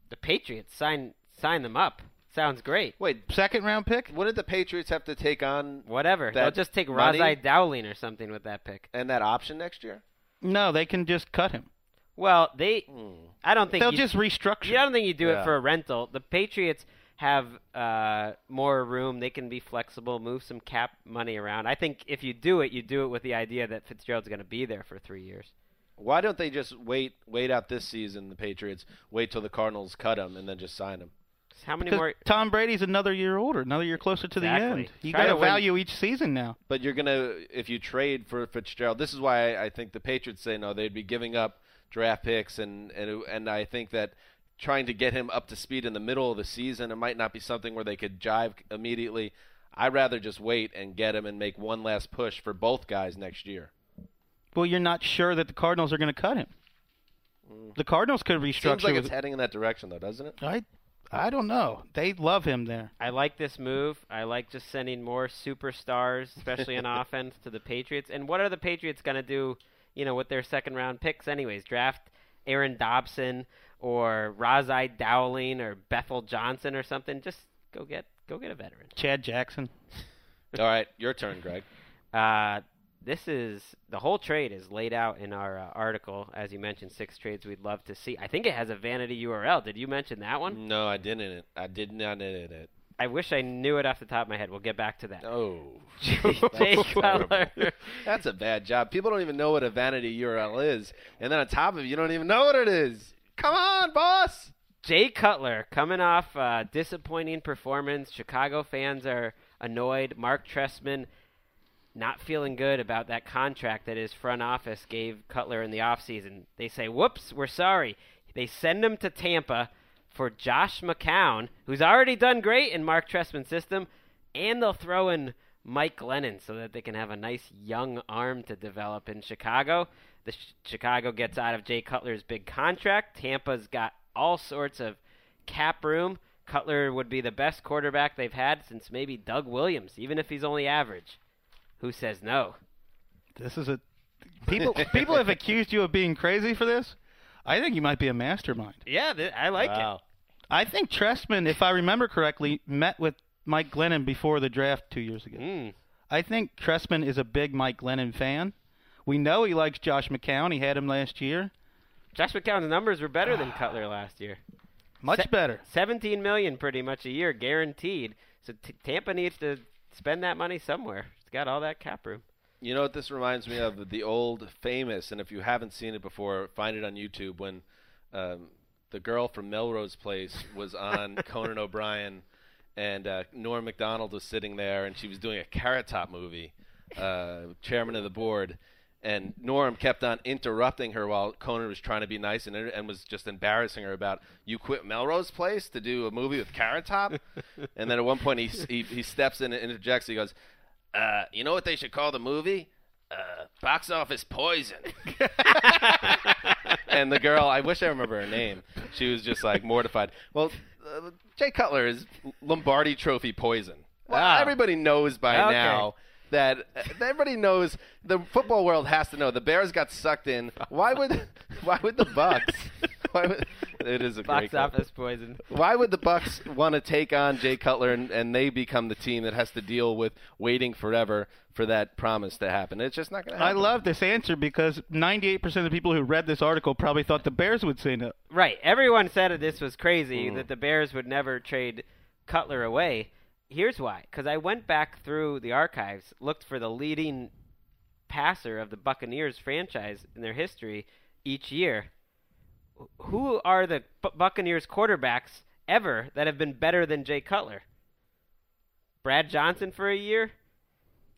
The Patriots sign sign them up. Sounds great. Wait, Second round pick? wouldn't the Patriots have to take on Whatever. That They'll just take money? Ras-I Dowling or something with that pick. and that option next year? No, they can just cut him. Well, they. I don't think They'll you- just restructure. You don't think you do Yeah. it for a rental. The Patriots have uh, more room. They can be flexible, move some cap money around. I think if you do it, you do it with the idea that Fitzgerald's going to be there for three years. Why don't they just wait wait out this season? The Patriots wait till the Cardinals cut him and then just sign him. How many Because more? Tom Brady's another year older, another year closer to Exactly. the end. You got to to win- value each season now. But you're gonna if you trade for Fitzgerald. This is why I, I think the Patriots say no. They'd be giving up draft picks and and and I think that trying to get him up to speed in the middle of the season it might not be something where they could jive immediately. I'd rather just wait and get him and make one last push for both guys next year. Well, you're not sure that the Cardinals are going to cut him. The Cardinals could restructure. Seems like with- it's heading in that direction though, doesn't it? I, I don't know. They love him there. I like this move. I like just sending more superstars, especially in offense, to the Patriots. And what are the Patriots going to do, you know, with their second round picks anyways? Draft Aaron Dobson or Ras-I Dowling or Bethel Johnson or something. Just go get go get a veteran. Chad Jackson. All right, your turn, Greg. Uh, this is the whole trade is laid out in our uh, article, as you mentioned, six trades we'd love to see. I think it has a vanity URL. Did you mention that one? No, I didn't. I did not edit it. I wish I knew it off the top of my head. We'll get back to that. Oh, Jay Cutler. That's a bad job. People don't even know what a vanity URL is, and then on top of it, you don't even know what it is. Come on, boss. Jay Cutler coming off uh, disappointing performance. Chicago fans are annoyed. Mark Trestman not feeling good about that contract that his front office gave Cutler in the offseason. They say, "Whoops, we're sorry." They send him to Tampa for Josh McCown, who's already done great in Mark Trestman's system, and they'll throw in Mike Glennon so that they can have a nice young arm to develop in Chicago. The Ch- Chicago gets out of Jay Cutler's big contract. Tampa's got all sorts of cap room. Cutler would be the best quarterback they've had since maybe Doug Williams, even if he's only average. Who says no? This is a people. people have accused you of being crazy for this. I think you might be a mastermind. Yeah, th- I like Wow. I think Trestman, if I remember correctly, met with Mike Glennon before the draft two years ago. Mm. I think Trestman is a big Mike Glennon fan. We know he likes Josh McCown. He had him last year. Josh McCown's numbers were better than Cutler last year. Much Se- better. 17 million pretty much a year guaranteed. So t- Tampa needs to spend that money somewhere. It's got all that cap room. You know what this reminds me of? The old famous, and if you haven't seen it before, find it on YouTube. When um, the girl from Melrose Place was on Conan O'Brien, and uh, Norm Macdonald was sitting there, and she was doing a Carrot Top movie, uh, chairman of the board. And Norm kept on interrupting her while Conan was trying to be nice and, and was just embarrassing her about you quit Melrose Place to do a movie with Carrot Top. and then at one point he he, he steps in and interjects. He goes, uh, "You know what they should call the movie? Uh, box office poison." and the girl, I wish I remember her name. She was just like mortified. Well, uh, Jay Cutler is Lombardi Trophy poison. Well, Wow. everybody knows by Okay. now that everybody knows the football world has to know the Bears got sucked in. Why would why would the Bucks? Why would, it is a Box great office poison. Why would the Bucks want to take on Jay Cutler and, and they become the team that has to deal with waiting forever for that promise to happen? It's just not going to happen. I love this answer because 98% of the people who read this article probably thought the Bears would say no. Right. Everyone said that this was crazy, Mm. that the Bears would never trade Cutler away. Here's why. Because I went back through the archives, looked for the leading passer of the Buccaneers franchise in their history each year. Who are the Bu- Buccaneers quarterbacks ever that have been better than Jay Cutler? Brad Johnson for a year?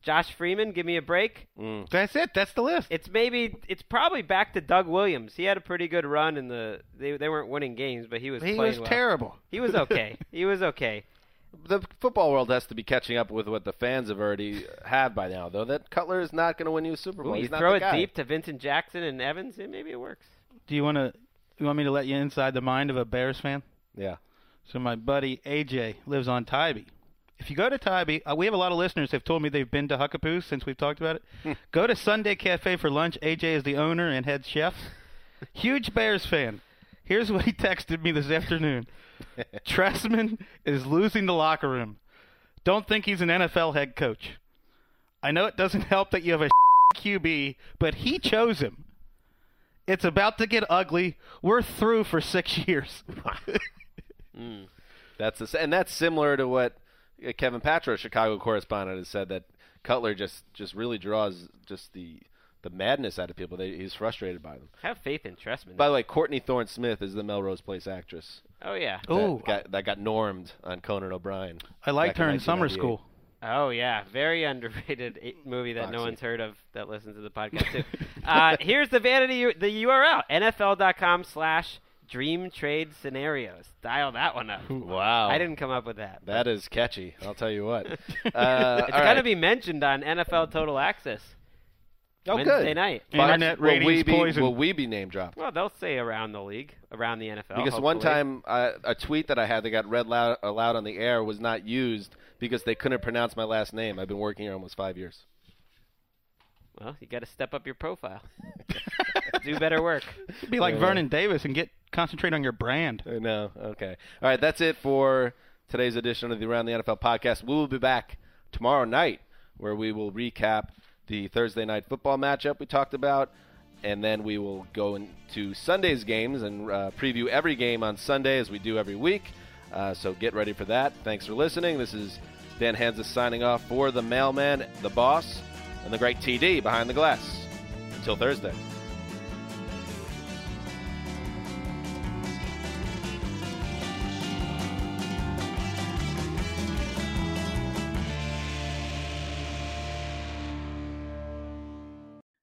Josh Freeman, give me a break. Mm. That's it. That's the list. It's maybe it's probably back to Doug Williams. He had a pretty good run in the they they weren't winning games, but he was he was well. terrible. He was okay. he was okay. The football world has to be catching up with what the fans have already have by now, though. That Cutler is not going to win you a Super Bowl. Ooh, you He's not throw the it guy. deep to Vincent Jackson and Evans, and maybe it works. Do you want to? You want me to let you inside the mind of a Bears fan? Yeah. So my buddy AJ lives on Tybee. If you go to Tybee, uh, we have a lot of listeners who've told me they've been to Huckapoo since we've talked about it. go to Sundae Cafe for lunch. AJ is the owner and head chef. Huge Bears fan. Here's what he texted me this afternoon. Trestman is losing the locker room. Don't think he's an NFL head coach. I know it doesn't help that you have a QB, but he chose him. It's about to get ugly. We're through for six years. That's a, and that's similar to what uh, Kevin Patra, Chicago correspondent, has said that Cutler just just really draws just the the madness out of people. They, he's frustrated by them. Have faith in Trestman. By the way, Courtney Thorne Smith is the Melrose Place actress. oh yeah. Ooh. that got, that got normed on Conan O'Brien. I liked her in summer school. Oh yeah, very underrated movie that no one's heard of that listens to the podcast too. uh, here's the vanity the URL NFL.com slash Dream Trade Scenarios. Dial that one up. Wow, I didn't come up with that. That is catchy. I'll tell you what. Uh, it's all gonna right. be mentioned on NFL Total Access oh, Wednesday good. night. But Internet will we be, poison. Will we be name dropped? Well, they'll say around the league, around the NFL. Because one time, uh, a tweet that I had that got read loud, aloud on the air was not used because they couldn't pronounce my last name. I've been working here almost five years. well, you got to step up your profile, do better work. Be like Yeah. Vernon Davis and get concentrate on your brand. I know. Okay. All right. That's it for today's edition of the Around the NFL podcast. We will be back tomorrow night where we will recap the Thursday night football matchup we talked about, and then we will go into Sunday's games and uh, preview every game on Sunday as we do every week. Uh, so get ready for that. Thanks for listening. This is Dan Hanzus signing off for the mailman, the boss, and the great TD behind the glass. Until Thursday.